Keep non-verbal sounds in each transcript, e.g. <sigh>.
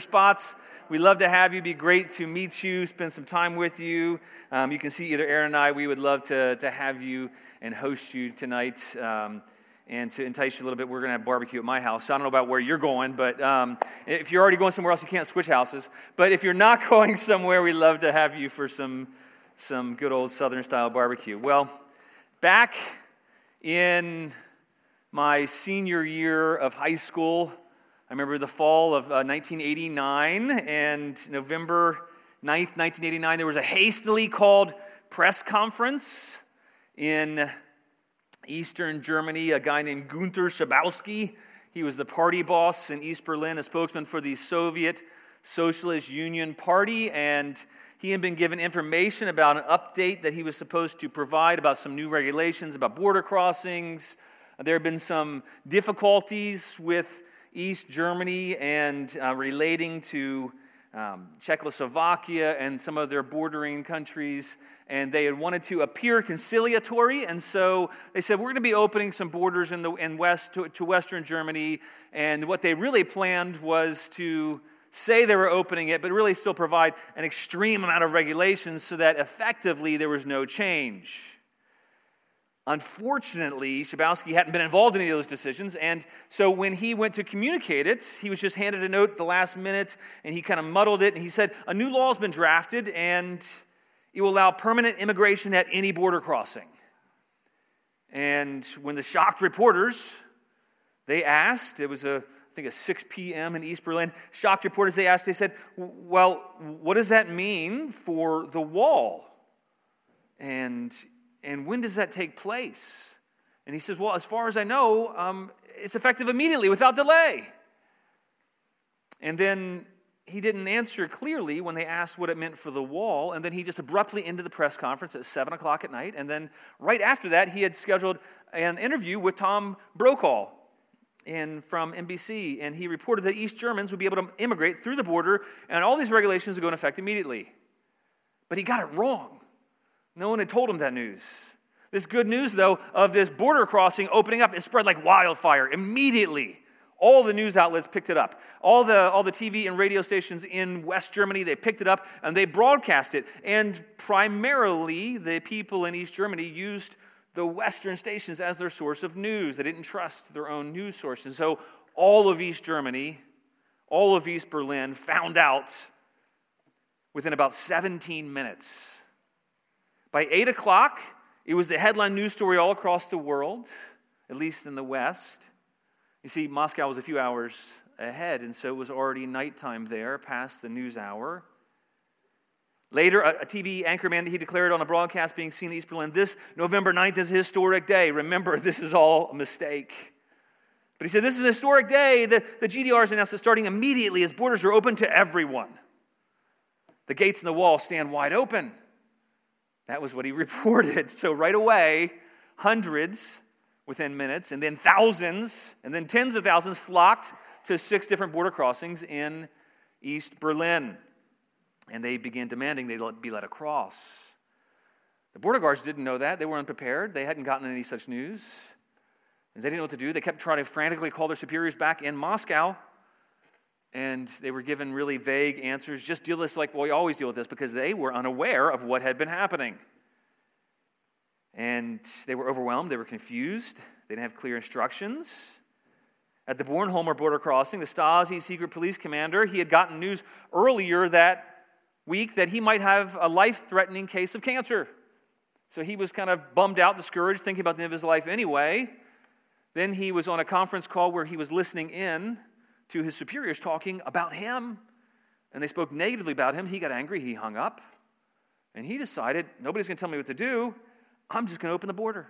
spots. We'd love to have you. It'd be great to meet you, spend some time with you. Um, you can see either Aaron and I. We would love to, to have you and host you tonight. Um, and to entice you a little bit, we're going to have barbecue at my house. So I don't know about where you're going, but um, if you're already going somewhere else, you can't switch houses. But if you're not <laughs> going somewhere, we'd love to have you for some, some good old Southern style barbecue. Well, back in my senior year of high school, remember the fall of uh, 1989 and November 9th, 1989, there was a hastily called press conference in Eastern Germany, a guy named Günter Schabowski. He was the party boss in East Berlin, a spokesman for the Soviet Socialist Union Party, and he had been given information about an update that he was supposed to provide about some new regulations about border crossings. There had been some difficulties with East Germany and uh, relating to um, Czechoslovakia and some of their bordering countries and they had wanted to appear conciliatory, and so they said, We're going to be opening some borders in, the, in West to, to Western Germany. And what they really planned was to say they were opening it, but really still provide an extreme amount of regulations so that effectively there was no change. Unfortunately, Schabowski hadn't been involved in any of those decisions, and so when he went to communicate it, he was just handed a note at the last minute, and he kind of muddled it, and he said, A new law has been drafted, and it will allow permanent immigration at any border crossing. And when the shocked reporters, they asked, it was a, I think a 6 p.m. in East Berlin, shocked reporters, they asked, they said, well, what does that mean for the wall? And, and when does that take place? And he says, well, as far as I know, um, it's effective immediately without delay. And then he didn't answer clearly when they asked what it meant for the wall, and then he just abruptly ended the press conference at 7 o'clock at night. And then right after that, he had scheduled an interview with Tom Brokaw in, from NBC, and he reported that East Germans would be able to immigrate through the border, and all these regulations would go into effect immediately. But he got it wrong. No one had told him that news. This good news, though, of this border crossing opening up, it spread like wildfire immediately. All the news outlets picked it up. All the, all the TV and radio stations in West Germany, they picked it up and they broadcast it. And primarily, the people in East Germany used the Western stations as their source of news. They didn't trust their own news sources. So, all of East Germany, all of East Berlin found out within about 17 minutes. By 8 o'clock, it was the headline news story all across the world, at least in the West. You see, Moscow was a few hours ahead, and so it was already nighttime there, past the news hour. Later, a, TV anchorman, he declared on a broadcast being seen in East Berlin, this November 9th is a historic day. Remember, <laughs> this is all a mistake. But he said, this is a historic day. The, the GDRs announced that starting immediately as borders are open to everyone. The gates and the wall stand wide open. That was what he <laughs> reported. So right away, hundreds within minutes, and then thousands, and then tens of thousands flocked to six different border crossings in East Berlin. And they began demanding they be let across. The border guards didn't know that. They were unprepared. They hadn't gotten any such news. And they didn't know what to do. They kept trying to frantically call their superiors back in Moscow. And they were given really vague answers. Just deal with this like well, we always deal with this because they were unaware of what had been happening. And they were overwhelmed, they were confused, they didn't have clear instructions. At the Bornholmer border crossing, the Stasi secret police commander, he had gotten news earlier that week that he might have a life threatening case of cancer. So he was kind of bummed out, discouraged, thinking about the end of his life anyway. Then he was on a conference call where he was listening in to his superiors talking about him. And they spoke negatively about him. He got angry, he hung up. And he decided, nobody's going to tell me what to do. I'm just going to open the border.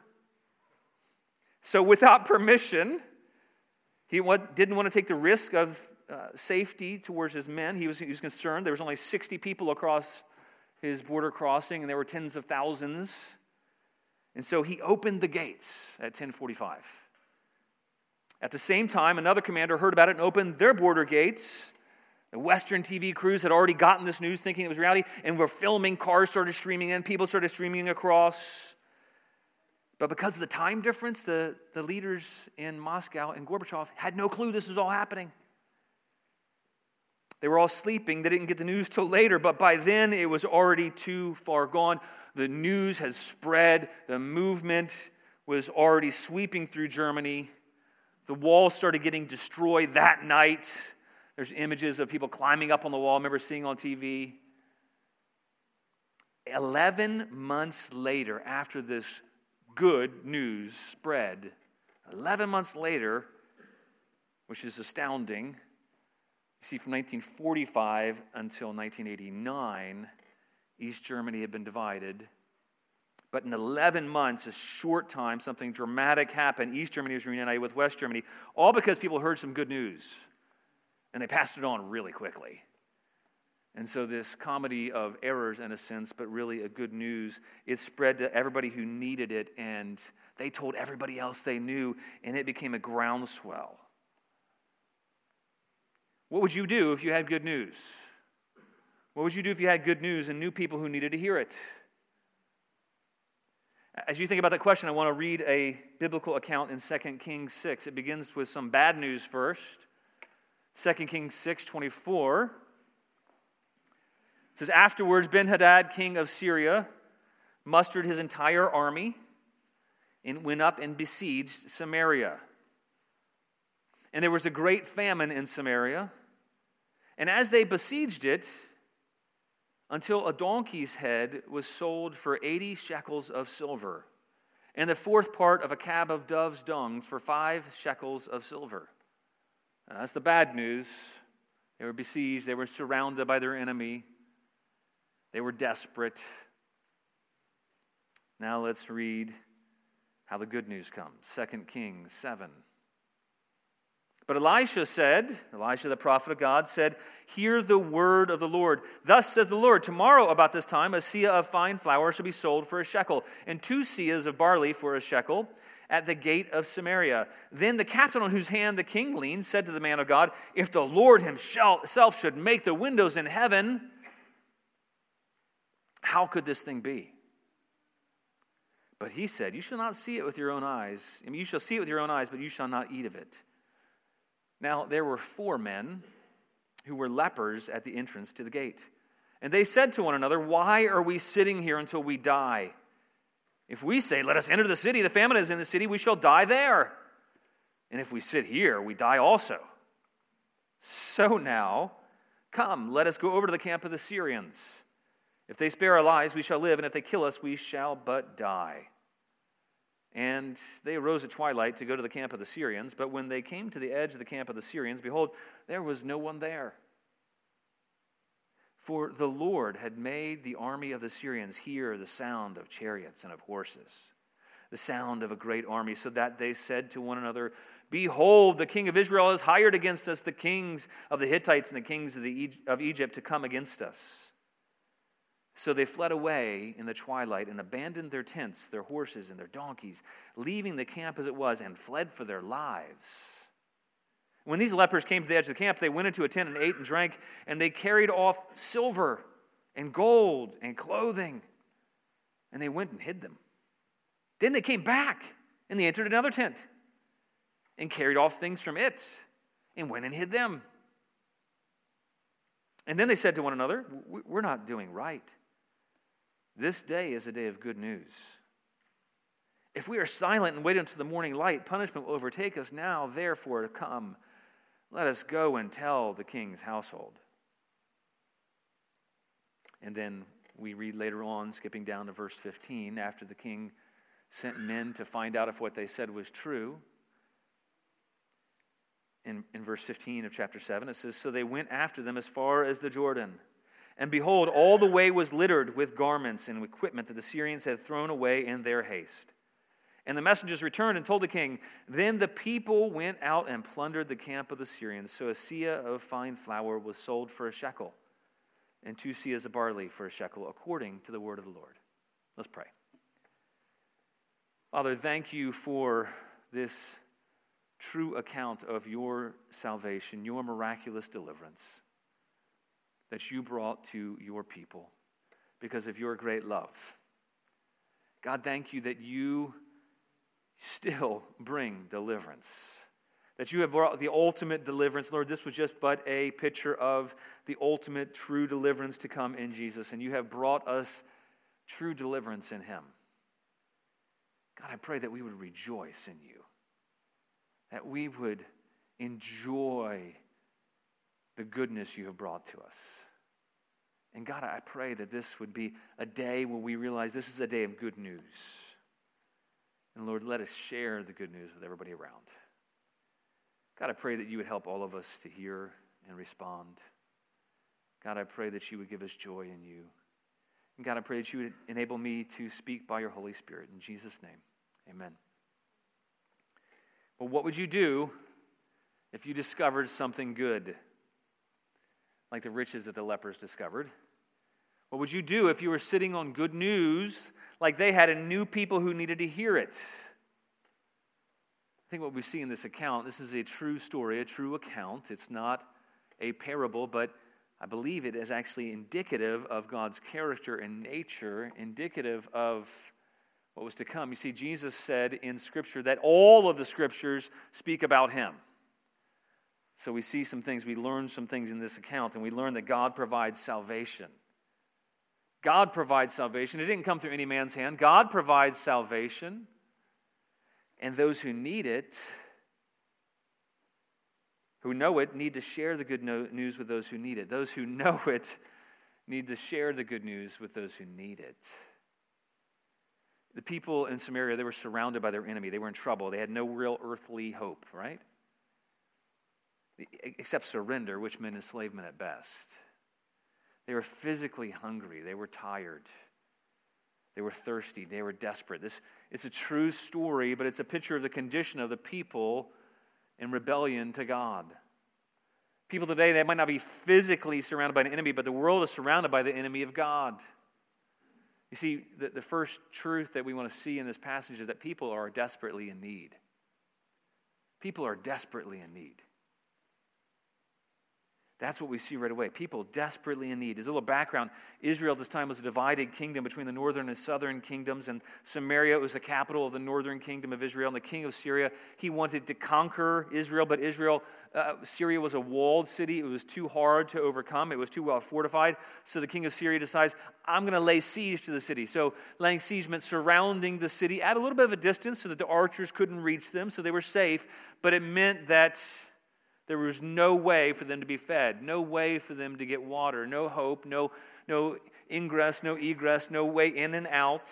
So, without permission, he didn't want to take the risk of uh, safety towards his men. He was, he was concerned. There was only 60 people across his border crossing, and there were tens of thousands. And so he opened the gates at 1045. At the same time, another commander heard about it and opened their border gates. The Western TV crews had already gotten this news thinking it was reality and were filming. Cars started streaming in, people started streaming across. But because of the time difference, the, the leaders in Moscow and Gorbachev had no clue this was all happening. They were all sleeping. They didn't get the news till later, but by then it was already too far gone. The news had spread, the movement was already sweeping through Germany. The wall started getting destroyed that night. There's images of people climbing up on the wall. I remember seeing on TV. 11 months later, after this good news spread, 11 months later, which is astounding, you see, from 1945 until 1989, East Germany had been divided. But in 11 months, a short time, something dramatic happened. East Germany was reunited with West Germany, all because people heard some good news and they passed it on really quickly. And so, this comedy of errors, in a sense, but really a good news, it spread to everybody who needed it, and they told everybody else they knew, and it became a groundswell. What would you do if you had good news? What would you do if you had good news and knew people who needed to hear it? As you think about that question, I want to read a biblical account in 2 Kings 6. It begins with some bad news first. 2 Kings 6 24 says, Afterwards, Ben Hadad, king of Syria, mustered his entire army and went up and besieged Samaria. And there was a great famine in Samaria. And as they besieged it, until a donkey's head was sold for 80 shekels of silver, and the fourth part of a cab of dove's dung for five shekels of silver. Now, that's the bad news. They were besieged, they were surrounded by their enemy, they were desperate. Now let's read how the good news comes. 2 Kings 7. But Elisha said, Elisha the prophet of God said, Hear the word of the Lord. Thus says the Lord, Tomorrow about this time, a seah of fine flour shall be sold for a shekel, and two seahs of barley for a shekel at the gate of Samaria. Then the captain on whose hand the king leaned said to the man of God, If the Lord himself should make the windows in heaven, how could this thing be? But he said, You shall not see it with your own eyes. I mean, you shall see it with your own eyes, but you shall not eat of it. Now, there were four men who were lepers at the entrance to the gate. And they said to one another, Why are we sitting here until we die? If we say, Let us enter the city, the famine is in the city, we shall die there. And if we sit here, we die also. So now, come, let us go over to the camp of the Syrians. If they spare our lives, we shall live, and if they kill us, we shall but die. And they arose at twilight to go to the camp of the Syrians. But when they came to the edge of the camp of the Syrians, behold, there was no one there. For the Lord had made the army of the Syrians hear the sound of chariots and of horses, the sound of a great army, so that they said to one another, Behold, the king of Israel has hired against us the kings of the Hittites and the kings of, the, of Egypt to come against us. So they fled away in the twilight and abandoned their tents, their horses, and their donkeys, leaving the camp as it was, and fled for their lives. When these lepers came to the edge of the camp, they went into a tent and ate and drank, and they carried off silver and gold and clothing, and they went and hid them. Then they came back, and they entered another tent and carried off things from it, and went and hid them. And then they said to one another, We're not doing right. This day is a day of good news. If we are silent and wait until the morning light, punishment will overtake us now. Therefore, come, let us go and tell the king's household. And then we read later on, skipping down to verse 15, after the king sent men to find out if what they said was true. In, in verse 15 of chapter 7, it says, So they went after them as far as the Jordan. And behold, all the way was littered with garments and equipment that the Syrians had thrown away in their haste. And the messengers returned and told the king. Then the people went out and plundered the camp of the Syrians. So a seah of fine flour was sold for a shekel, and two seahs of barley for a shekel, according to the word of the Lord. Let's pray. Father, thank you for this true account of your salvation, your miraculous deliverance that you brought to your people because of your great love. God, thank you that you still bring deliverance. that you have brought the ultimate deliverance. Lord, this was just but a picture of the ultimate true deliverance to come in Jesus, and you have brought us true deliverance in Him. God, I pray that we would rejoice in you, that we would enjoy the goodness you have brought to us. And God, I pray that this would be a day where we realize this is a day of good news. And Lord, let us share the good news with everybody around. God, I pray that you would help all of us to hear and respond. God, I pray that you would give us joy in you. And God, I pray that you would enable me to speak by your Holy Spirit. In Jesus' name, amen. Well, what would you do if you discovered something good, like the riches that the lepers discovered? What would you do if you were sitting on good news, like they had and knew people who needed to hear it? I think what we see in this account, this is a true story, a true account. It's not a parable, but I believe it is actually indicative of God's character and nature, indicative of what was to come. You see, Jesus said in Scripture that all of the Scriptures speak about Him. So we see some things, we learn some things in this account, and we learn that God provides salvation. God provides salvation. It didn't come through any man's hand. God provides salvation. And those who need it, who know it, need to share the good news with those who need it. Those who <laughs> know it need to share the good news with those who need it. The people in Samaria, they were surrounded by their enemy. They were in trouble. They had no real earthly hope, right? Except surrender, which meant enslavement at best. They were physically hungry. They were tired. They were thirsty. They were desperate. This, it's a true story, but it's a picture of the condition of the people in rebellion to God. People today, they might not be physically surrounded by an enemy, but the world is surrounded by the enemy of God. You see, the, the first truth that we want to see in this passage is that people are desperately in need. People are desperately in need. That's what we see right away. People desperately in need. As a little background, Israel at this time was a divided kingdom between the northern and southern kingdoms, and Samaria was the capital of the northern kingdom of Israel. And the king of Syria, he wanted to conquer Israel, but Israel, uh, Syria was a walled city. It was too hard to overcome, it was too well fortified. So the king of Syria decides, I'm going to lay siege to the city. So laying siege meant surrounding the city at a little bit of a distance so that the archers couldn't reach them, so they were safe, but it meant that there was no way for them to be fed, no way for them to get water, no hope, no, no ingress, no egress, no way in and out.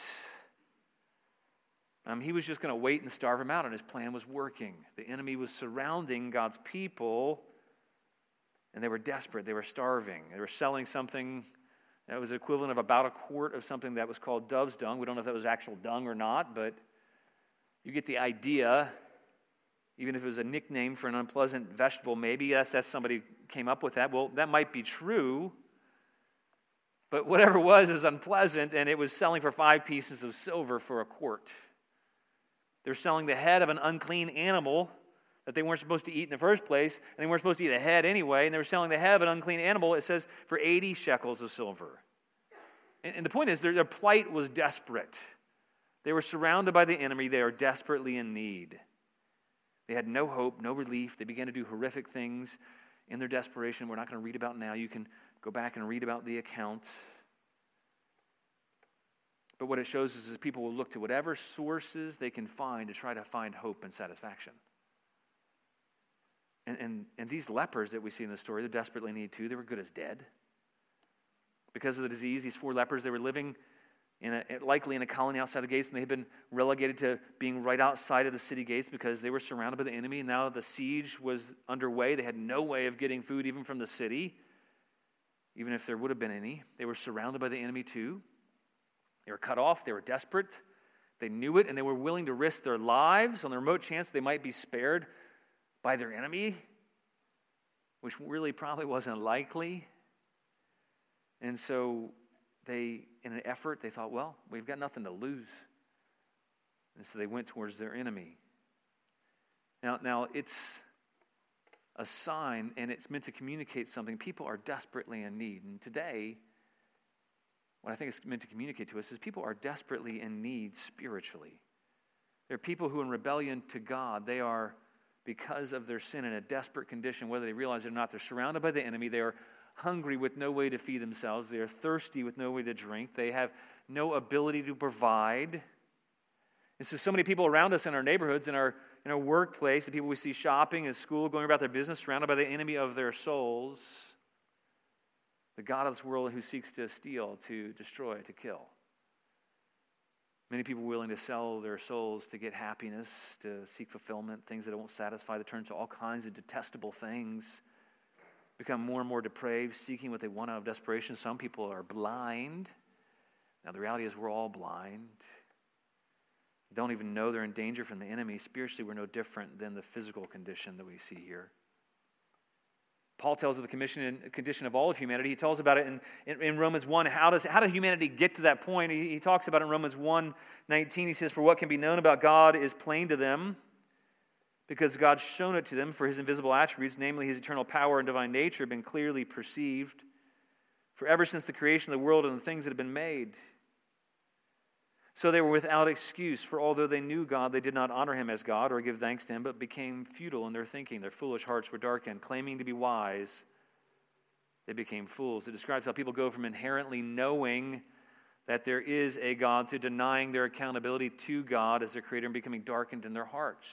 Um, he was just going to wait and starve them out, and his plan was working. The enemy was surrounding God's people, and they were desperate. They were starving. They were selling something that was equivalent of about a quart of something that was called dove's dung. We don't know if that was actual dung or not, but you get the idea even if it was a nickname for an unpleasant vegetable, maybe that's, that's somebody came up with that. Well, that might be true. But whatever it was, it was unpleasant, and it was selling for five pieces of silver for a quart. They're selling the head of an unclean animal that they weren't supposed to eat in the first place, and they weren't supposed to eat a head anyway, and they were selling the head of an unclean animal, it says, for 80 shekels of silver. And, and the point is, their, their plight was desperate. They were surrounded by the enemy, they are desperately in need. They had no hope, no relief. They began to do horrific things in their desperation. We're not going to read about now. You can go back and read about the account. But what it shows is that people will look to whatever sources they can find to try to find hope and satisfaction. And, and, and these lepers that we see in the story, they're desperately need too. They were good as dead. Because of the disease, these four lepers, they were living in a, likely in a colony outside the gates, and they had been relegated to being right outside of the city gates because they were surrounded by the enemy. Now the siege was underway. They had no way of getting food even from the city, even if there would have been any. They were surrounded by the enemy too. They were cut off, they were desperate. They knew it, and they were willing to risk their lives on the remote chance they might be spared by their enemy, which really probably wasn't likely. And so they, in an effort, they thought, well, we've got nothing to lose. And so they went towards their enemy. Now, now it's a sign and it's meant to communicate something. People are desperately in need. And today, what I think it's meant to communicate to us is people are desperately in need spiritually. There are people who, in rebellion to God, they are because of their sin in a desperate condition, whether they realize it or not. They're surrounded by the enemy. They are hungry with no way to feed themselves. They are thirsty with no way to drink. They have no ability to provide. And so, so many people around us in our neighborhoods, in our, in our workplace, the people we see shopping at school, going about their business, surrounded by the enemy of their souls, the God of this world who seeks to steal, to destroy, to kill. Many people willing to sell their souls to get happiness, to seek fulfillment, things that won't satisfy, to turn to all kinds of detestable things, become more and more depraved, seeking what they want out of desperation. Some people are blind. Now, the reality is, we're all blind. Don't even know they're in danger from the enemy. Spiritually, we're no different than the physical condition that we see here. Paul tells of the condition, of all of humanity. He tells about it in, in, in, Romans 1. How does, how does humanity get to that point? He, he talks about in Romans 1 19. He says, For what can be known about God is plain to them, because God's shown it to them, for his invisible attributes, namely his eternal power and divine nature, have been clearly perceived. For ever since the creation of the world and the things that have been made, so they were without excuse, for although they knew God, they did not honor him as God or give thanks to him, but became futile in their thinking. Their foolish hearts were darkened. Claiming to be wise, they became fools. It describes how people go from inherently knowing that there is a God to denying their accountability to God as their creator and becoming darkened in their hearts.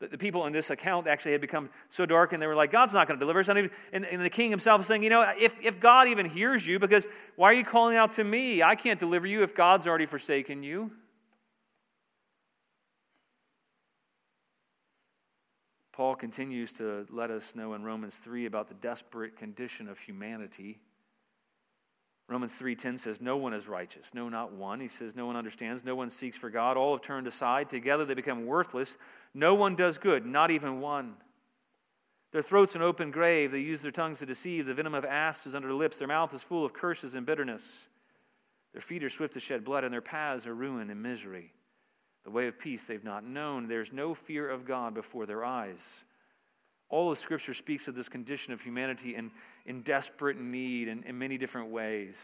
The, the people in this account actually had become so dark and they were like, God's not going to deliver us. And, and the king himself is saying, You know, if, if God even hears you, because why are you calling out to me? I can't deliver you if God's already forsaken you. Paul continues to let us know in Romans 3 about the desperate condition of humanity. Romans 3:10 says no one is righteous, no not one. He says no one understands, no one seeks for God. All have turned aside, together they become worthless. No one does good, not even one. Their throats an open grave, they use their tongues to deceive. The venom of asps is under their lips, their mouth is full of curses and bitterness. Their feet are swift to shed blood, and their paths are ruin and misery. The way of peace they've not known. There's no fear of God before their eyes. All of Scripture speaks of this condition of humanity in, in desperate need in, in many different ways.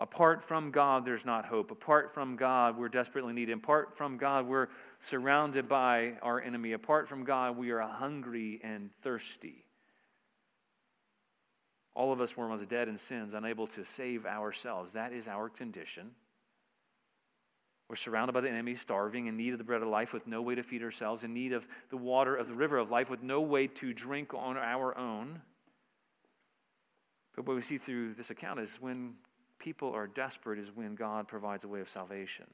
Apart from God, there's not hope. Apart from God, we're desperately needed. Apart from God, we're surrounded by our enemy. Apart from God, we are hungry and thirsty. All of us were once dead in sins, unable to save ourselves. That is our condition. We're surrounded by the enemy, starving, in need of the bread of life, with no way to feed ourselves, in need of the water of the river of life, with no way to drink on our own. But what we see through this account is when people are desperate, is when God provides a way of salvation.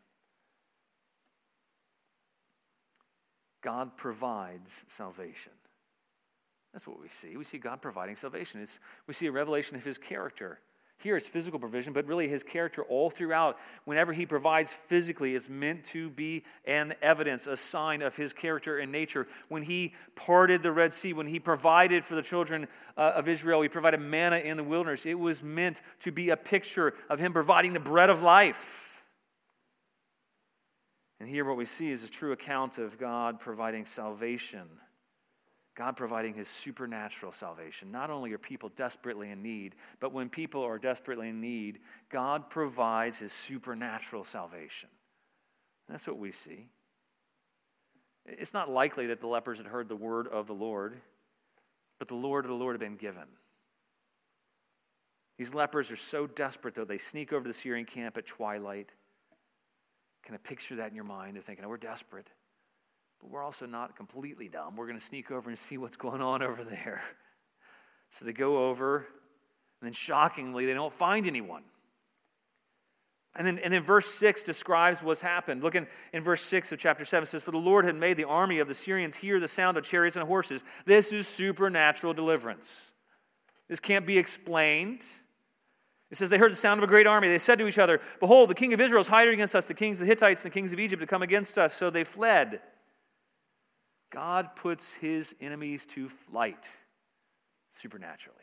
God provides salvation. That's what we see. We see God providing salvation. It's, we see a revelation of his character. Here it's physical provision, but really his character all throughout, whenever he provides physically, is meant to be an evidence, a sign of his character and nature. When he parted the Red Sea, when he provided for the children uh, of Israel, he provided manna in the wilderness, it was meant to be a picture of him providing the bread of life. And here what we see is a true account of God providing salvation God providing his supernatural salvation. Not only are people desperately in need, but when people are desperately in need, God provides his supernatural salvation. That's what we see. It's not likely that the lepers had heard the word of the Lord, but the Lord of the Lord had been given. These lepers are so desperate, though, they sneak over to the Syrian camp at twilight. Kind of picture that in your mind. They're thinking, oh, we're desperate. But we're also not completely dumb. We're going to sneak over and see what's going on over there. <laughs> So they go over, and then shockingly, they don't find anyone. And then, and then verse 6 describes what's happened. Look in, in verse 6 of chapter 7. It says, For the Lord had made the army of the Syrians hear the sound of chariots and horses. This is supernatural deliverance. This can't be explained. It says, They heard the sound of a great army. They said to each other, Behold, the king of Israel is hiding against us, the kings of the Hittites and the kings of Egypt to come against us. So they fled. God puts his enemies to flight supernaturally.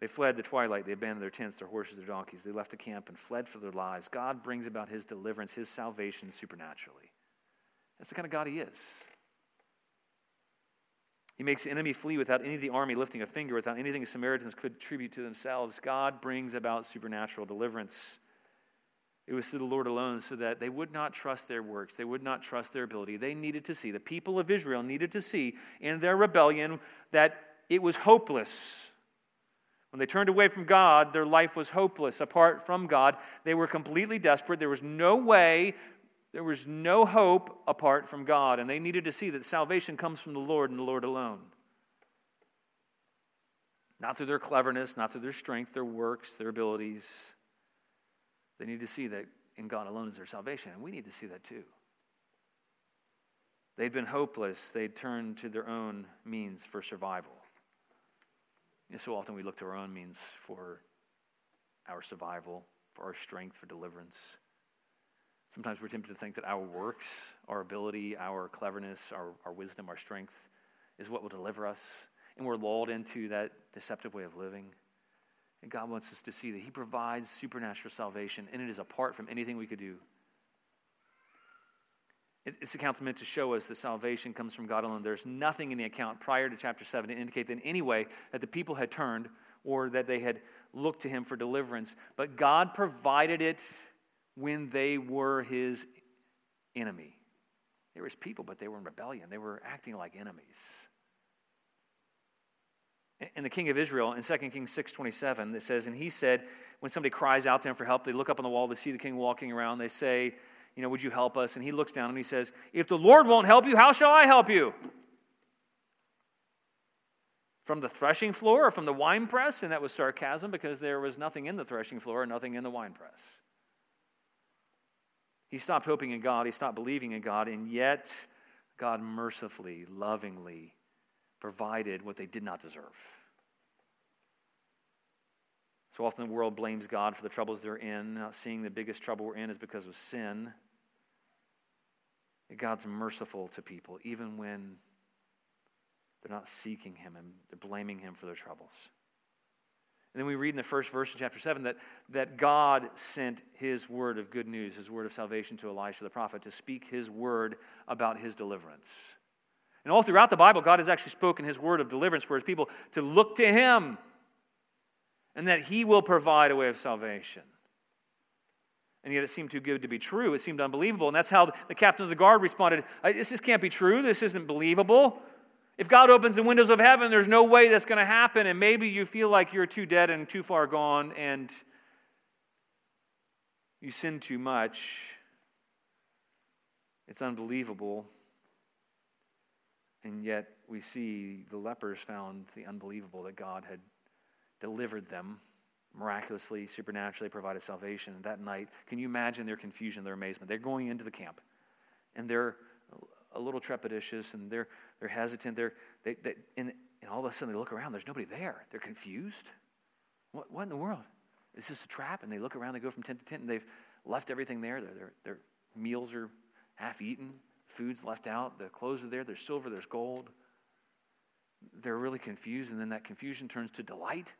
They fled the twilight. They abandoned their tents, their horses, their donkeys. They left the camp and fled for their lives. God brings about his deliverance, his salvation supernaturally. That's the kind of God he is. He makes the enemy flee without any of the army lifting a finger, without anything the Samaritans could attribute to themselves. God brings about supernatural deliverance. It was to the Lord alone, so that they would not trust their works. They would not trust their ability. They needed to see, the people of Israel needed to see in their rebellion that it was hopeless. When they turned away from God, their life was hopeless. Apart from God, they were completely desperate. There was no way, there was no hope apart from God. And they needed to see that salvation comes from the Lord and the Lord alone. Not through their cleverness, not through their strength, their works, their abilities. They need to see that in God alone is their salvation, and we need to see that too. They'd been hopeless, they'd turned to their own means for survival. You know, so often we look to our own means for our survival, for our strength, for deliverance. Sometimes we're tempted to think that our works, our ability, our cleverness, our, our wisdom, our strength is what will deliver us. And we're lulled into that deceptive way of living. And God wants us to see that He provides supernatural salvation, and it is apart from anything we could do. This account's meant to show us that salvation comes from God alone. There's nothing in the account prior to chapter 7 to indicate that in any way that the people had turned or that they had looked to Him for deliverance. But God provided it when they were His enemy. They were His people, but they were in rebellion. They were acting like enemies. And the king of Israel in 2 Kings 6.27, it says, And he said, when somebody cries out to him for help, they look up on the wall, they see the king walking around, they say, you know, would you help us? And he looks down and he says, If the Lord won't help you, how shall I help you? From the threshing floor or from the wine press? And that was sarcasm because there was nothing in the threshing floor nothing in the wine press. He stopped hoping in God, he stopped believing in God, and yet God mercifully, lovingly provided what they did not deserve. So often the world blames God for the troubles they're in, not seeing the biggest trouble we're in is because of sin. God's merciful to people, even when they're not seeking Him and they're blaming Him for their troubles. And then we read in the first verse of chapter 7 that, that God sent His word of good news, His word of salvation to Elisha the prophet to speak His word about His deliverance. And all throughout the Bible, God has actually spoken His word of deliverance for His people to look to Him and that He will provide a way of salvation. And yet it seemed too good to be true. It seemed unbelievable. And that's how the captain of the guard responded This, this can't be true. This isn't believable. If God opens the windows of heaven, there's no way that's going to happen. And maybe you feel like you're too dead and too far gone and you sin too much. It's unbelievable. And yet we see the lepers found the unbelievable that God had delivered them miraculously, supernaturally provided salvation. And that night, can you imagine their confusion, their amazement? They're going into the camp and they're a little trepidatious and they're, they're hesitant. They're, they, they, and, and all of a sudden they look around, there's nobody there. They're confused. What, what in the world? Is this a trap? And they look around, they go from tent to tent, and they've left everything there. Their, their, their meals are half eaten, food's left out, the clothes are there, there's silver, there's gold. They're really confused, and then that confusion turns to delight.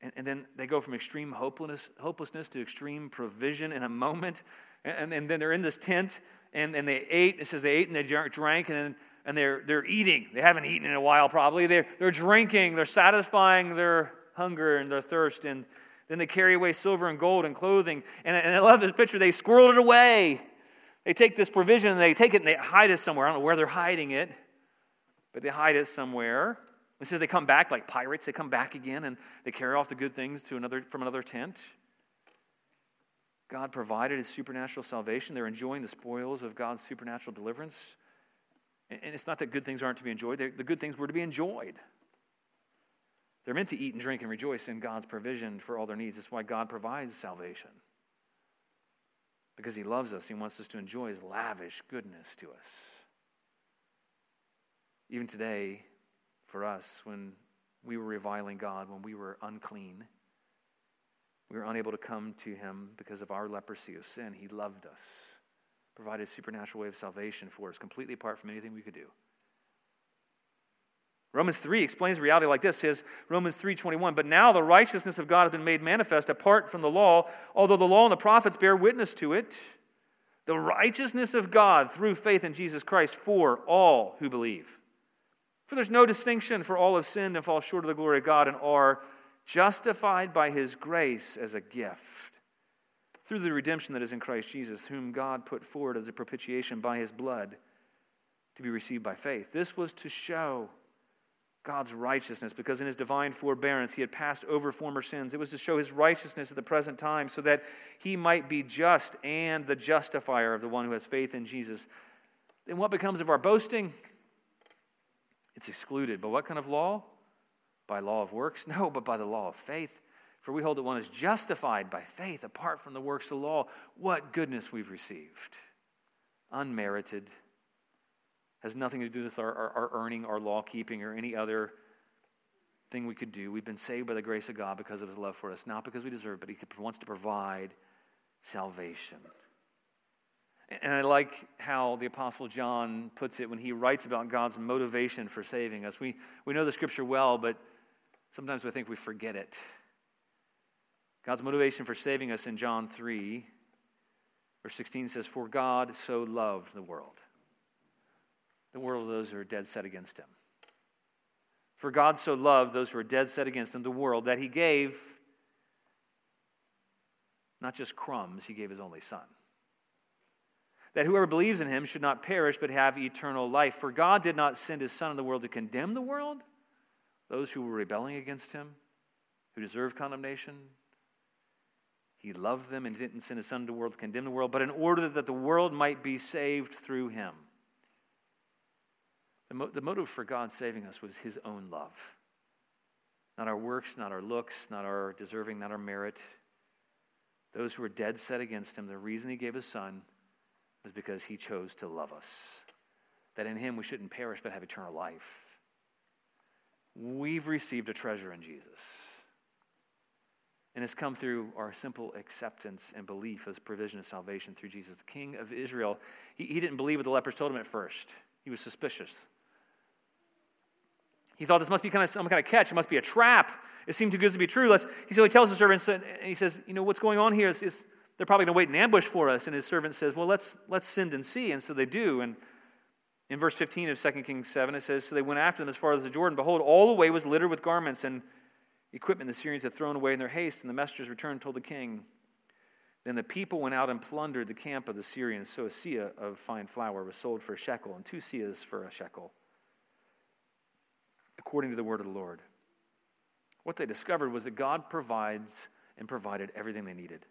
And, and then they go from extreme hopelessness, hopelessness to extreme provision in a moment. And, and then they're in this tent and, and they ate. It says they ate and they drank and then, and they're, they're eating. They haven't eaten in a while, probably. They're, they're drinking. They're satisfying their hunger and their thirst. And then they carry away silver and gold and clothing. And, and I love this picture. They squirrel it away. They take this provision and they take it and they hide it somewhere. I don't know where they're hiding it, but they hide it somewhere. It says they come back like pirates. They come back again and they carry off the good things to another, from another tent. God provided his supernatural salvation. They're enjoying the spoils of God's supernatural deliverance. And it's not that good things aren't to be enjoyed, the good things were to be enjoyed. They're meant to eat and drink and rejoice in God's provision for all their needs. That's why God provides salvation. Because he loves us, he wants us to enjoy his lavish goodness to us. Even today, for us when we were reviling God, when we were unclean. We were unable to come to Him because of our leprosy of sin. He loved us, provided a supernatural way of salvation for us, completely apart from anything we could do. Romans 3 explains reality like this says Romans 3:21 but now the righteousness of God has been made manifest apart from the law although the law and the prophets bear witness to it the righteousness of God through faith in Jesus Christ for all who believe for there's no distinction, for all have sinned and fall short of the glory of God and are justified by his grace as a gift through the redemption that is in Christ Jesus, whom God put forward as a propitiation by his blood to be received by faith. This was to show God's righteousness because in his divine forbearance he had passed over former sins. It was to show his righteousness at the present time so that he might be just and the justifier of the one who has faith in Jesus. Then what becomes of our boasting? It's excluded. But what kind of law? By law of works? <laughs> No, but by the law of faith. For we hold that one is justified by faith apart from the works of the law. What goodness we've received. Unmerited. Has nothing to do with our, our, our earning, our law keeping, or any other thing we could do. We've been saved by the grace of God because of his love for us, not because we deserve, it, but he wants to provide salvation. And I like how the Apostle John puts it when he writes about God's motivation for saving us. We, we know the scripture well, but sometimes we think we forget it. God's motivation for saving us in John 3, verse 16 says, For God so loved the world, the world of those who are dead set against him. For God so loved those who are dead set against him, the world, that he gave not just crumbs, he gave his only son. That whoever believes in him should not perish, but have eternal life. For God did not send his son in the world to condemn the world, those who were rebelling against him, who deserve condemnation, he loved them and didn't send his son to the world to condemn the world, but in order that the world might be saved through him. The, mo- the motive for God saving us was his own love. Not our works, not our looks, not our deserving, not our merit. Those who were dead set against him, the reason he gave his son was because he chose to love us. That in him we shouldn't perish but have eternal life. We've received a treasure in Jesus. And it's come through our simple acceptance and belief as provision of salvation through Jesus. The King of Israel, he, he didn't believe what the lepers told him at first. He was suspicious. He thought this must be kind of some kind of catch. It must be a trap. It seemed too good to be true. He so he tells the servants, and he says, "You know what's going on here is, is they're probably going to wait in ambush for us." And his servant says, "Well, let's let's send and see." And so they do. And in verse 15 of 2 Kings 7, it says, "So they went after them as far as the Jordan. Behold, all the way was littered with garments and equipment the Syrians had thrown away in their haste, and the messengers returned and told the king. Then the people went out and plundered the camp of the Syrians. So a seah of fine flour was sold for a shekel, and two seahs for a shekel, according to the word of the Lord. What they discovered was that God provides and provided everything they needed.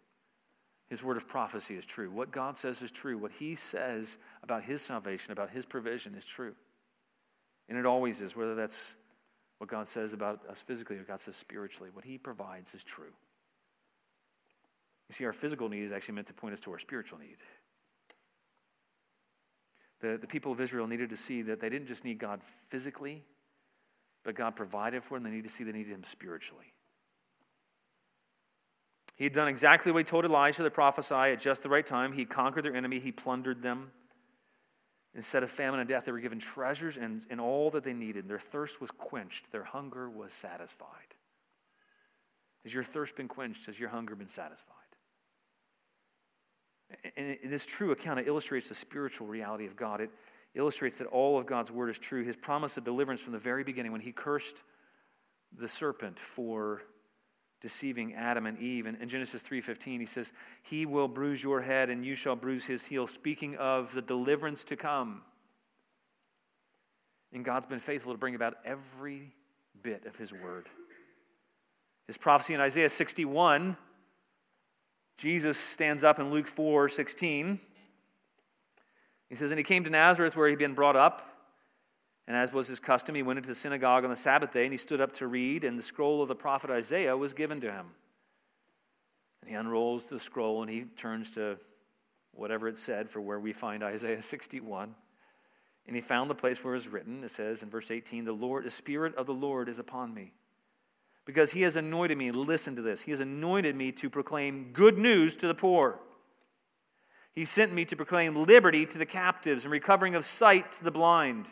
His word of prophecy is true. What God says is true. What He says about His salvation, about His provision, is true. And it always is, whether that's what God says about us physically or God says spiritually. What He provides is true. You see, our physical need is actually meant to point us to our spiritual need. The, the people of Israel needed to see that they didn't just need God physically, but God provided for them. They needed to see they needed Him spiritually. He had done exactly what He told Elijah to prophesy at just the right time. He conquered their enemy, He plundered them. Instead of famine and death, they were given treasures and, and all that they needed. Their thirst was quenched, their hunger was satisfied. Has your thirst been quenched? Has your hunger been satisfied? And this true account it illustrates the spiritual reality of God. It illustrates that all of God's word is true. His promise of deliverance from the very beginning, when he cursed the serpent for deceiving Adam and Eve. And in Genesis 3:15 he says, "He will bruise your head and you shall bruise his heel," speaking of the deliverance to come. And God's been faithful to bring about every bit of his word. His prophecy in Isaiah 61, Jesus stands up in Luke 4:16. He says, "And he came to Nazareth where he'd been brought up." And as was his custom, he went into the synagogue on the Sabbath day and he stood up to read, and the scroll of the prophet Isaiah was given to him. And he unrolls the scroll and he turns to whatever it said for where we find Isaiah <laughs> 61. And he found the place where it was written. It says in verse 18, The Lord, the Spirit of the Lord is upon me. Because he has anointed me, listen to this, he has anointed me to proclaim good news to the poor. He sent me to proclaim liberty to the captives and recovering of sight to the blind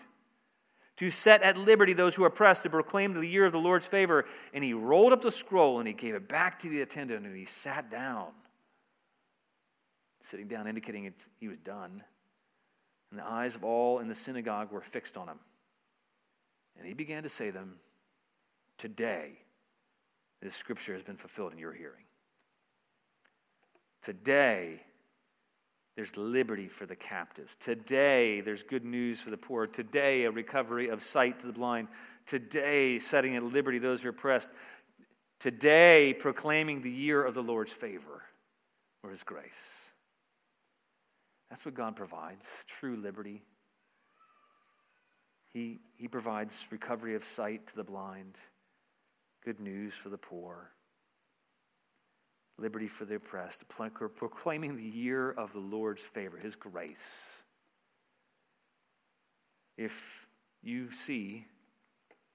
to set at liberty those who are oppressed, to proclaim the year of the Lord's favor. And he rolled up the scroll and he gave it back to the attendant and he sat down. Sitting down, indicating it, he was done. And the eyes of all in the synagogue were fixed on him. And he began to say to them, Today, this scripture has been fulfilled in your hearing. Today, there's liberty for the captives. Today, there's good news for the poor. Today, a recovery of sight to the blind. Today, setting at liberty those who are oppressed. Today, proclaiming the year of the Lord's favor or his grace. That's what God provides true liberty. He, he provides recovery of sight to the blind, good news for the poor liberty for the oppressed, proclaiming the year of the Lord's favor, his grace. If you see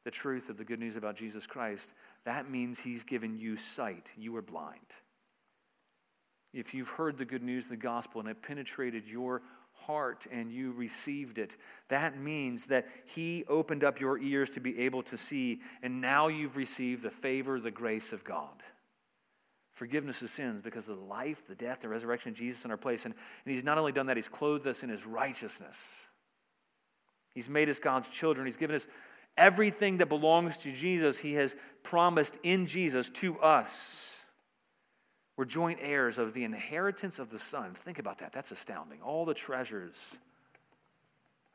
the truth of the good news about Jesus Christ, that means he's given you sight. You were blind. If you've heard the good news of the gospel and it penetrated your heart and you received it, that means that he opened up your ears to be able to see, and now you've received the favor, the grace of God forgiveness of sins because of the life, the death, the resurrection of Jesus in our place. And, and He's not only done that, He's clothed us in His righteousness. He's made us God's children. He's given us everything that belongs to Jesus, He has promised in Jesus to us. We're joint heirs of the inheritance of the Son. Think about that. That's astounding. All the treasures. I'm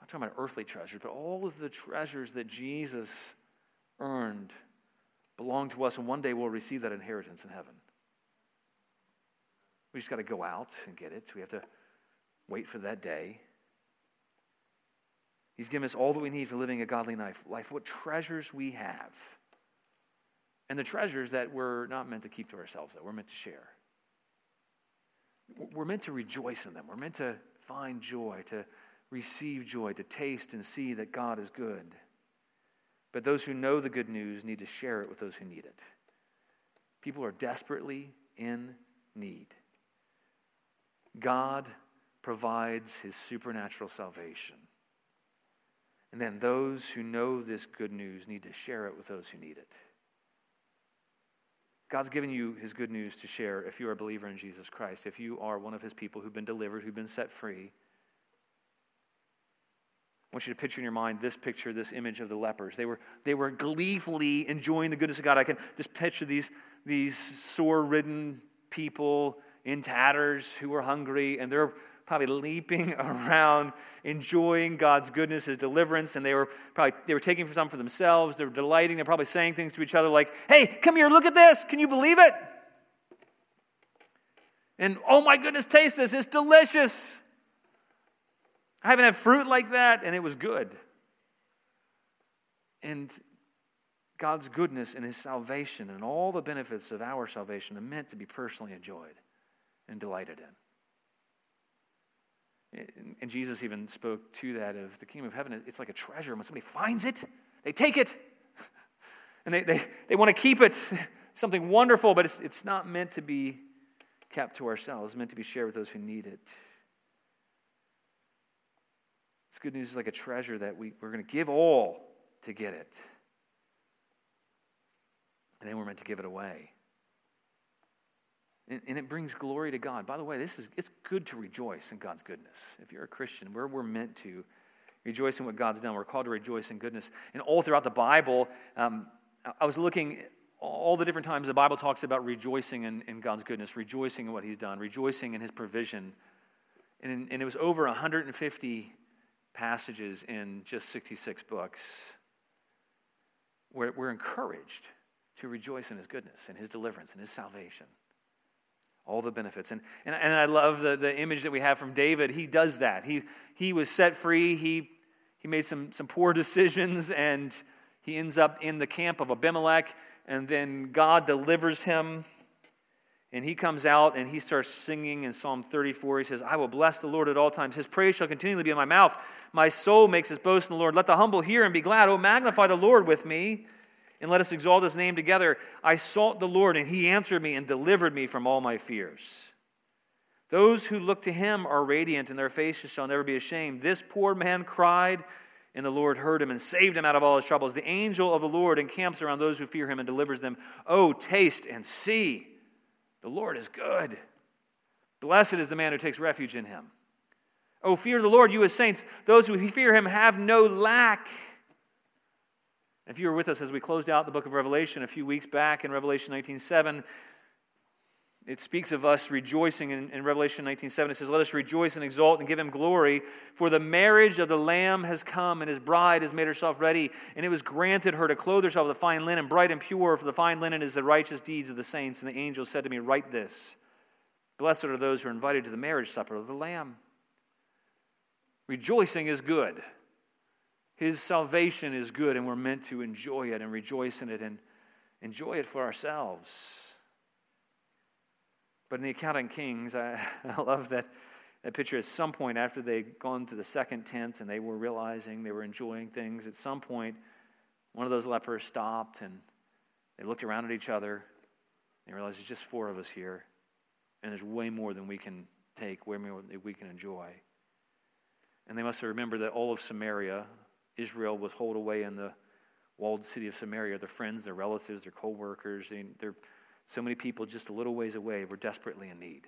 not talking about earthly treasures, but all of the treasures that Jesus earned belong to us, and one day we'll receive that inheritance in heaven. We just got to go out and get it. We have to wait for that day. He's given us all that we need for living a godly life. life. What treasures we have. And the treasures that we're not meant to keep to ourselves, that we're meant to share. We're meant to rejoice in them. We're meant to find joy, to receive joy, to taste and see that God is good. But those who know the good news need to share it with those who need it. People are desperately in need. God provides his supernatural salvation. And then those who know this good news need to share it with those who need it. God's given you his good news to share if you are a believer in Jesus Christ, if you are one of his people who've been delivered, who've been set free. I want you to picture in your mind this picture, this image of the lepers. They were, they were gleefully enjoying the goodness of God. I can just picture these, these sore ridden people in tatters who were hungry, and they're probably leaping <laughs> around, enjoying God's goodness, His deliverance, and they were probably they were taking some for themselves. They were delighting. They're probably saying things to each other like, "Hey, come here, look at this! Can you believe it?" And oh my goodness, taste this! It's delicious. I haven't had fruit like that, and it was good. And God's goodness and His salvation and all the benefits of our salvation are meant to be personally enjoyed and delighted in. And Jesus even spoke to that of the kingdom of heaven. It's like a treasure. When somebody finds it, they take it. <laughs> And they, they, they want to keep it. <laughs> Something wonderful, but it's, it's not meant to be kept to ourselves. It's meant to be shared with those who need it. This good news is like a treasure that we, we're going to give all to get it. And then we're meant to give it away. And, and, it brings glory to God. By the way, this is it's good to rejoice in God's goodness. If you're a Christian, we're, we're meant to rejoice in what God's done. We're called to rejoice in goodness. And all throughout the Bible, um, I was looking all the different times the Bible talks about rejoicing in, in God's goodness, rejoicing in what He's done, rejoicing in His provision. And, and it was over 150 passages in just 66 books where we're encouraged to rejoice in His goodness and His deliverance and His salvation all the benefits. And, and, and I love the, the image that we have from David. He does that. He, he was set free, he, he made some, some poor decisions, and he ends up in the camp of Abimelech, and then God delivers him. And he comes out and he starts singing in Psalm 34. He says, I will bless the Lord at all times. His praise shall continually be in my mouth. My soul makes its boast in the Lord. Let the humble hear and be glad. Oh, magnify the Lord with me and let us exalt his name together. I sought the Lord, and he answered me and delivered me from all my fears. Those who look to him are radiant, and their faces shall never be ashamed. This poor man cried, and the Lord heard him and saved him out of all his troubles. The angel of the Lord encamps around those who fear him and delivers them. Oh, taste and see, the Lord is good. Blessed is the man who takes refuge in him. Oh, fear the Lord, you as saints. Those who fear him have no lack. If you were with us as we closed out the book of Revelation a few weeks back in Revelation 19:7, it speaks of us rejoicing in, in Revelation 19:7. It says, Let us rejoice and exult and give him glory, for the marriage of the Lamb has come, and his bride has made herself ready. And it was granted her to clothe herself with a fine linen, bright and pure, for the fine linen is the righteous deeds of the saints. And the angel said to me, Write this Blessed are those who are invited to the marriage supper of the Lamb. Rejoicing is good. His salvation is good, and we're meant to enjoy it and rejoice in it and enjoy it for ourselves. But in the account in Kings, I, <laughs> I love that, that picture. At some point, after they'd gone to the second tent and they were realizing they were enjoying things, at some point, one of those lepers stopped and they looked around at each other. They realized there's just four of us here, and there's way more than we can take, way more than we can enjoy. And they must have remembered that all of Samaria, Israel was holed away in the walled city of Samaria. Their friends, their relatives, their co workers, their so many people just a little ways away were desperately in need.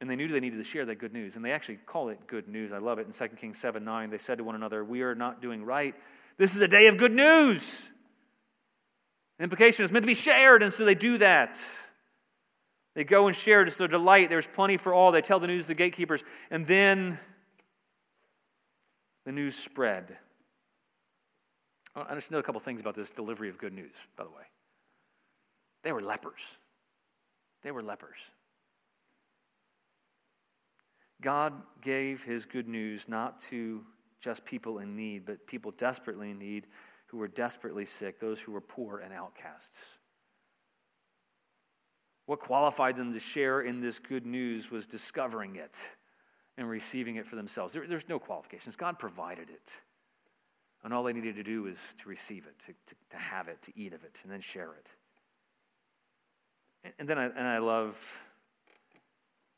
And they knew they needed to share that good news. And they actually call it good news. I love it. In 2 Kings 7 9, they said to one another, We are not doing right. This is a day of good news. The implication is meant to be shared, and so they do that. They go and share it. It's their delight. There's plenty for all. They tell the news to the gatekeepers. And then the news spread. I just know a couple things about this delivery of good news, by the way. They were lepers. They were lepers. God gave his good news not to just people in need, but people desperately in need who were desperately sick, those who were poor and outcasts. What qualified them to share in this good news was discovering it and receiving it for themselves. There, there's no qualifications. God provided it. And all they needed to do was to receive it, to, to, to have it, to eat of it, and then share it. And then I, and I love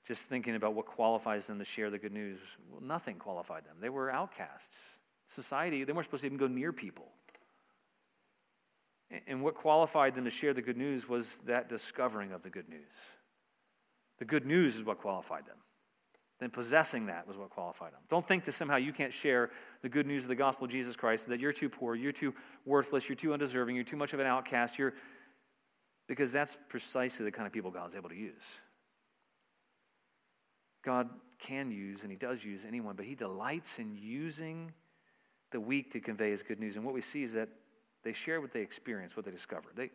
just thinking about what qualifies them to share the good news. Well, nothing qualified them. They were outcasts. Society, they weren't supposed to even go near people. And what qualified them to share the good news was that discovering of the good news. The good news is what qualified them. Then possessing that was what qualified them. Don't think that somehow you can't share the good news of the gospel of Jesus Christ, that you're too poor, you're too worthless, you're too undeserving, you're too much of an outcast, you're, because that's precisely the kind of people God's able to use. God can use and He does use anyone, but He delights in using the weak to convey His good news. And what we see is that they share what they experience, what they discover. They,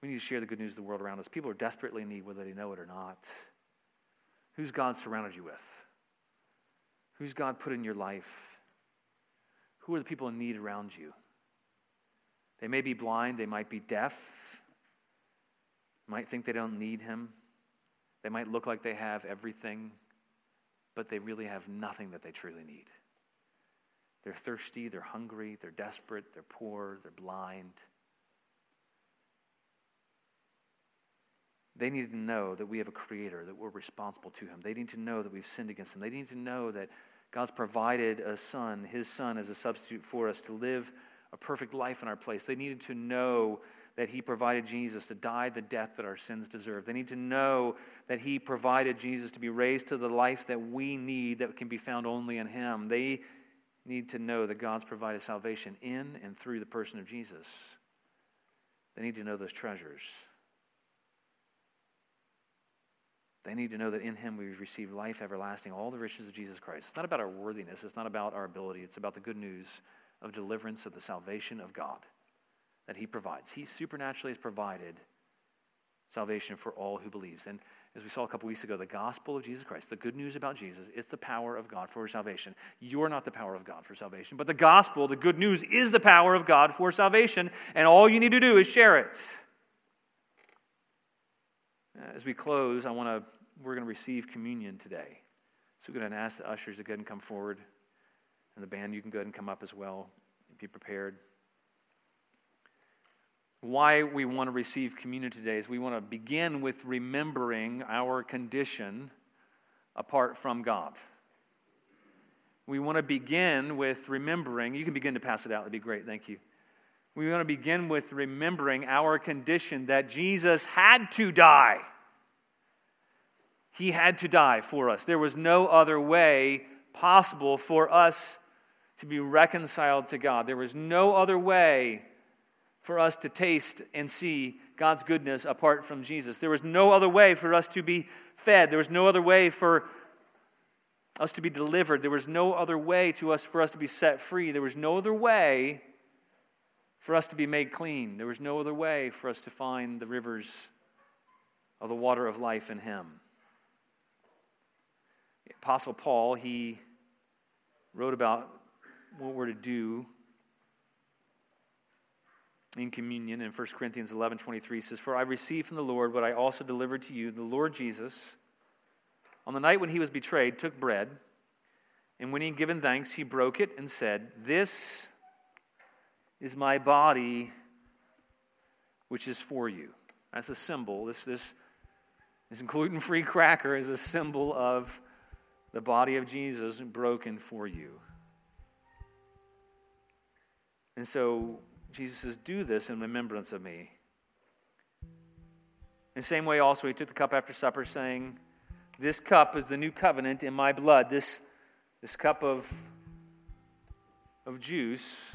we need to share the good news of the world around us. People are desperately in need, whether they know it or not. Who's God surrounded you with? Who's God put in your life? Who are the people in need around you? They may be blind, they might be deaf, might think they don't need him. They might look like they have everything, but they really have nothing that they truly need. They're thirsty, they're hungry, they're desperate, they're poor, they're blind. They need to know that we have a creator, that we're responsible to him. They need to know that we've sinned against him. They need to know that God's provided a son, his son, as a substitute for us to live a perfect life in our place. They needed to know that He provided Jesus to die the death that our sins deserve. They need to know that He provided Jesus to be raised to the life that we need that can be found only in Him. They need to know that God's provided salvation in and through the person of Jesus. They need to know those treasures. They need to know that in Him we've received life everlasting, all the riches of Jesus Christ. It's not about our worthiness, it's not about our ability, it's about the good news of deliverance of the salvation of God that he provides. He supernaturally has provided salvation for all who believes. And as we saw a couple weeks ago, the gospel of Jesus Christ, the good news about Jesus, is the power of God for salvation. You're not the power of God for salvation, but the gospel, the good news, is the power of God for salvation, and all you need to do is share it. As we close, I want to we're going to receive communion today. So we're going to ask the ushers to go ahead and come forward. And the band, you can go ahead and come up as well. Be prepared. Why we want to receive communion today is we want to begin with remembering our condition apart from God. We want to begin with remembering, you can begin to pass it out, that'd be great, thank you. We want to begin with remembering our condition that Jesus had to die. He had to die for us. There was no other way possible for us to be reconciled to God. There was no other way for us to taste and see God's goodness apart from Jesus. There was no other way for us to be fed. There was no other way for us to be delivered. There was no other way to us for us to be set free. There was no other way for us to be made clean. There was no other way for us to find the rivers of the water of life in him. Apostle Paul, he wrote about what we're to do in communion in 1 Corinthians 11 23 says, For I received from the Lord what I also delivered to you. The Lord Jesus, on the night when he was betrayed, took bread, and when he had given thanks, he broke it and said, This is my body, which is for you. That's a symbol. This, this, this gluten free cracker is a symbol of the body of Jesus broken for you. And so Jesus says, Do this in remembrance of me. In the same way, also, he took the cup after supper, saying, This cup is the new covenant in my blood. This, this cup of, of juice,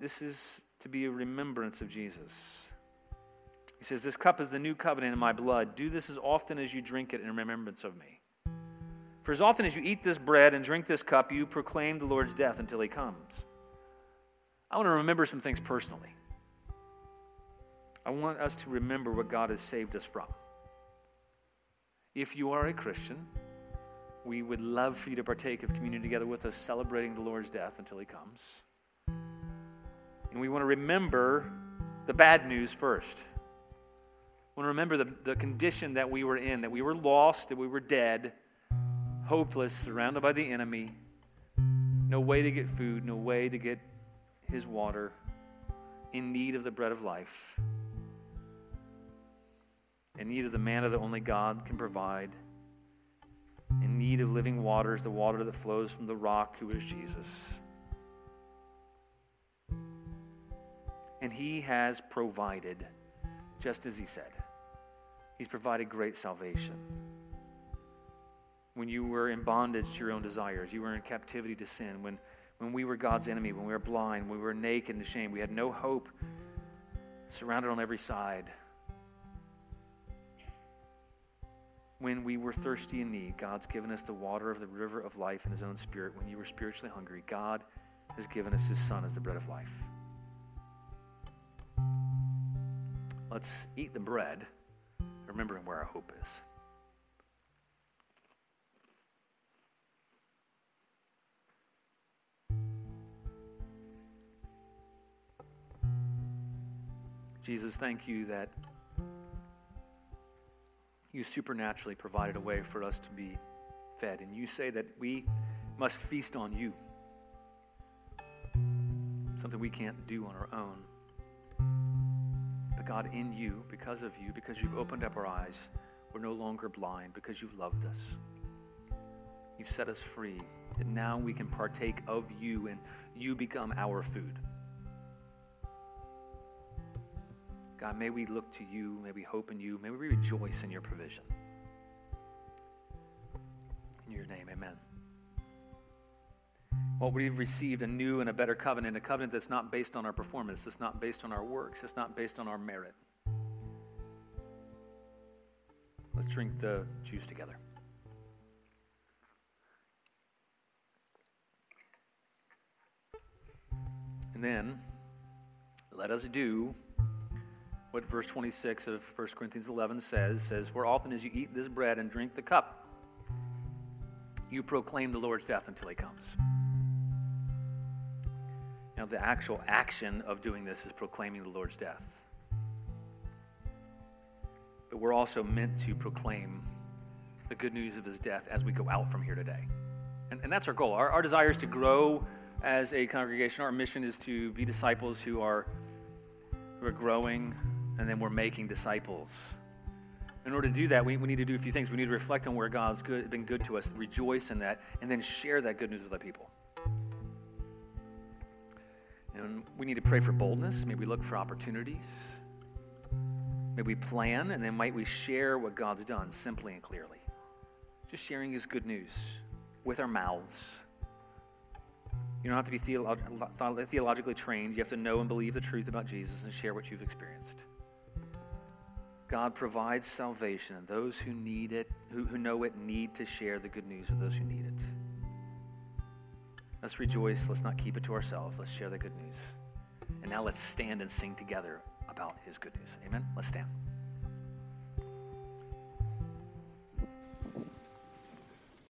this is to be a remembrance of Jesus. Says, This cup is the new covenant in my blood. Do this as often as you drink it in remembrance of me. For as often as you eat this bread and drink this cup, you proclaim the Lord's death until he comes. I want to remember some things personally. I want us to remember what God has saved us from. If you are a Christian, we would love for you to partake of communion together with us, celebrating the Lord's death until He comes. And we want to remember the bad news first. Want to remember the, the condition that we were in, that we were lost, that we were dead, hopeless, surrounded by the enemy, no way to get food, no way to get his water, in need of the bread of life, in need of the manna that only God can provide, in need of living waters, the water that flows from the rock who is Jesus. And he has provided, just as he said. He's provided great salvation. When you were in bondage to your own desires, you were in captivity to sin, when when we were God's enemy, when we were blind, when we were naked and ashamed, we had no hope, surrounded on every side. When we were thirsty in need, God's given us the water of the river of life in His own Spirit. When you were spiritually hungry, God has given us His Son as the bread of life. Let's eat the bread, remembering where our hope is. Jesus, thank you that you supernaturally provided a way for us to be fed. And you say that we must feast on you, something we can't do on our own. God, in you, because of you, because you've opened up our eyes, we're no longer blind because you've loved us. You've set us free. And now we can partake of you and you become our food. God, may we look to you, may we hope in you, may we rejoice in your provision. In your name, amen. Well, we've received a new and a better covenant, a covenant that's not based on our performance, it's not based on our works, it's not based on our merit. Let's drink the juice together. And then let us do what verse 26 of 1 Corinthians 11 says says, For often as you eat this bread and drink the cup, you proclaim the Lord's death until he comes. The actual action of doing this is proclaiming the Lord's death. But we're also meant to proclaim the good news of his death as we go out from here today. And, and that's our goal. Our, our desire is to grow as a congregation. Our mission is to be disciples who are, who are growing and then we're making disciples. In order to do that, we, we need to do a few things. We need to reflect on where God's good, been good to us, rejoice in that, and then share that good news with other people. And we need to pray for boldness. Maybe look for opportunities. Maybe we plan, and then might we share what God's done simply and clearly. Just sharing His good news with our mouths. You don't have to be theolo- uh, theologically trained. You have to know and believe the truth about Jesus and share what you've experienced. God provides salvation, and those who need it, who, who know it, need to share the good news with those who need it. Let's rejoice. Let's not keep it to ourselves. Let's share the good news. And now let's stand and sing together about his good news. Amen? Let's stand.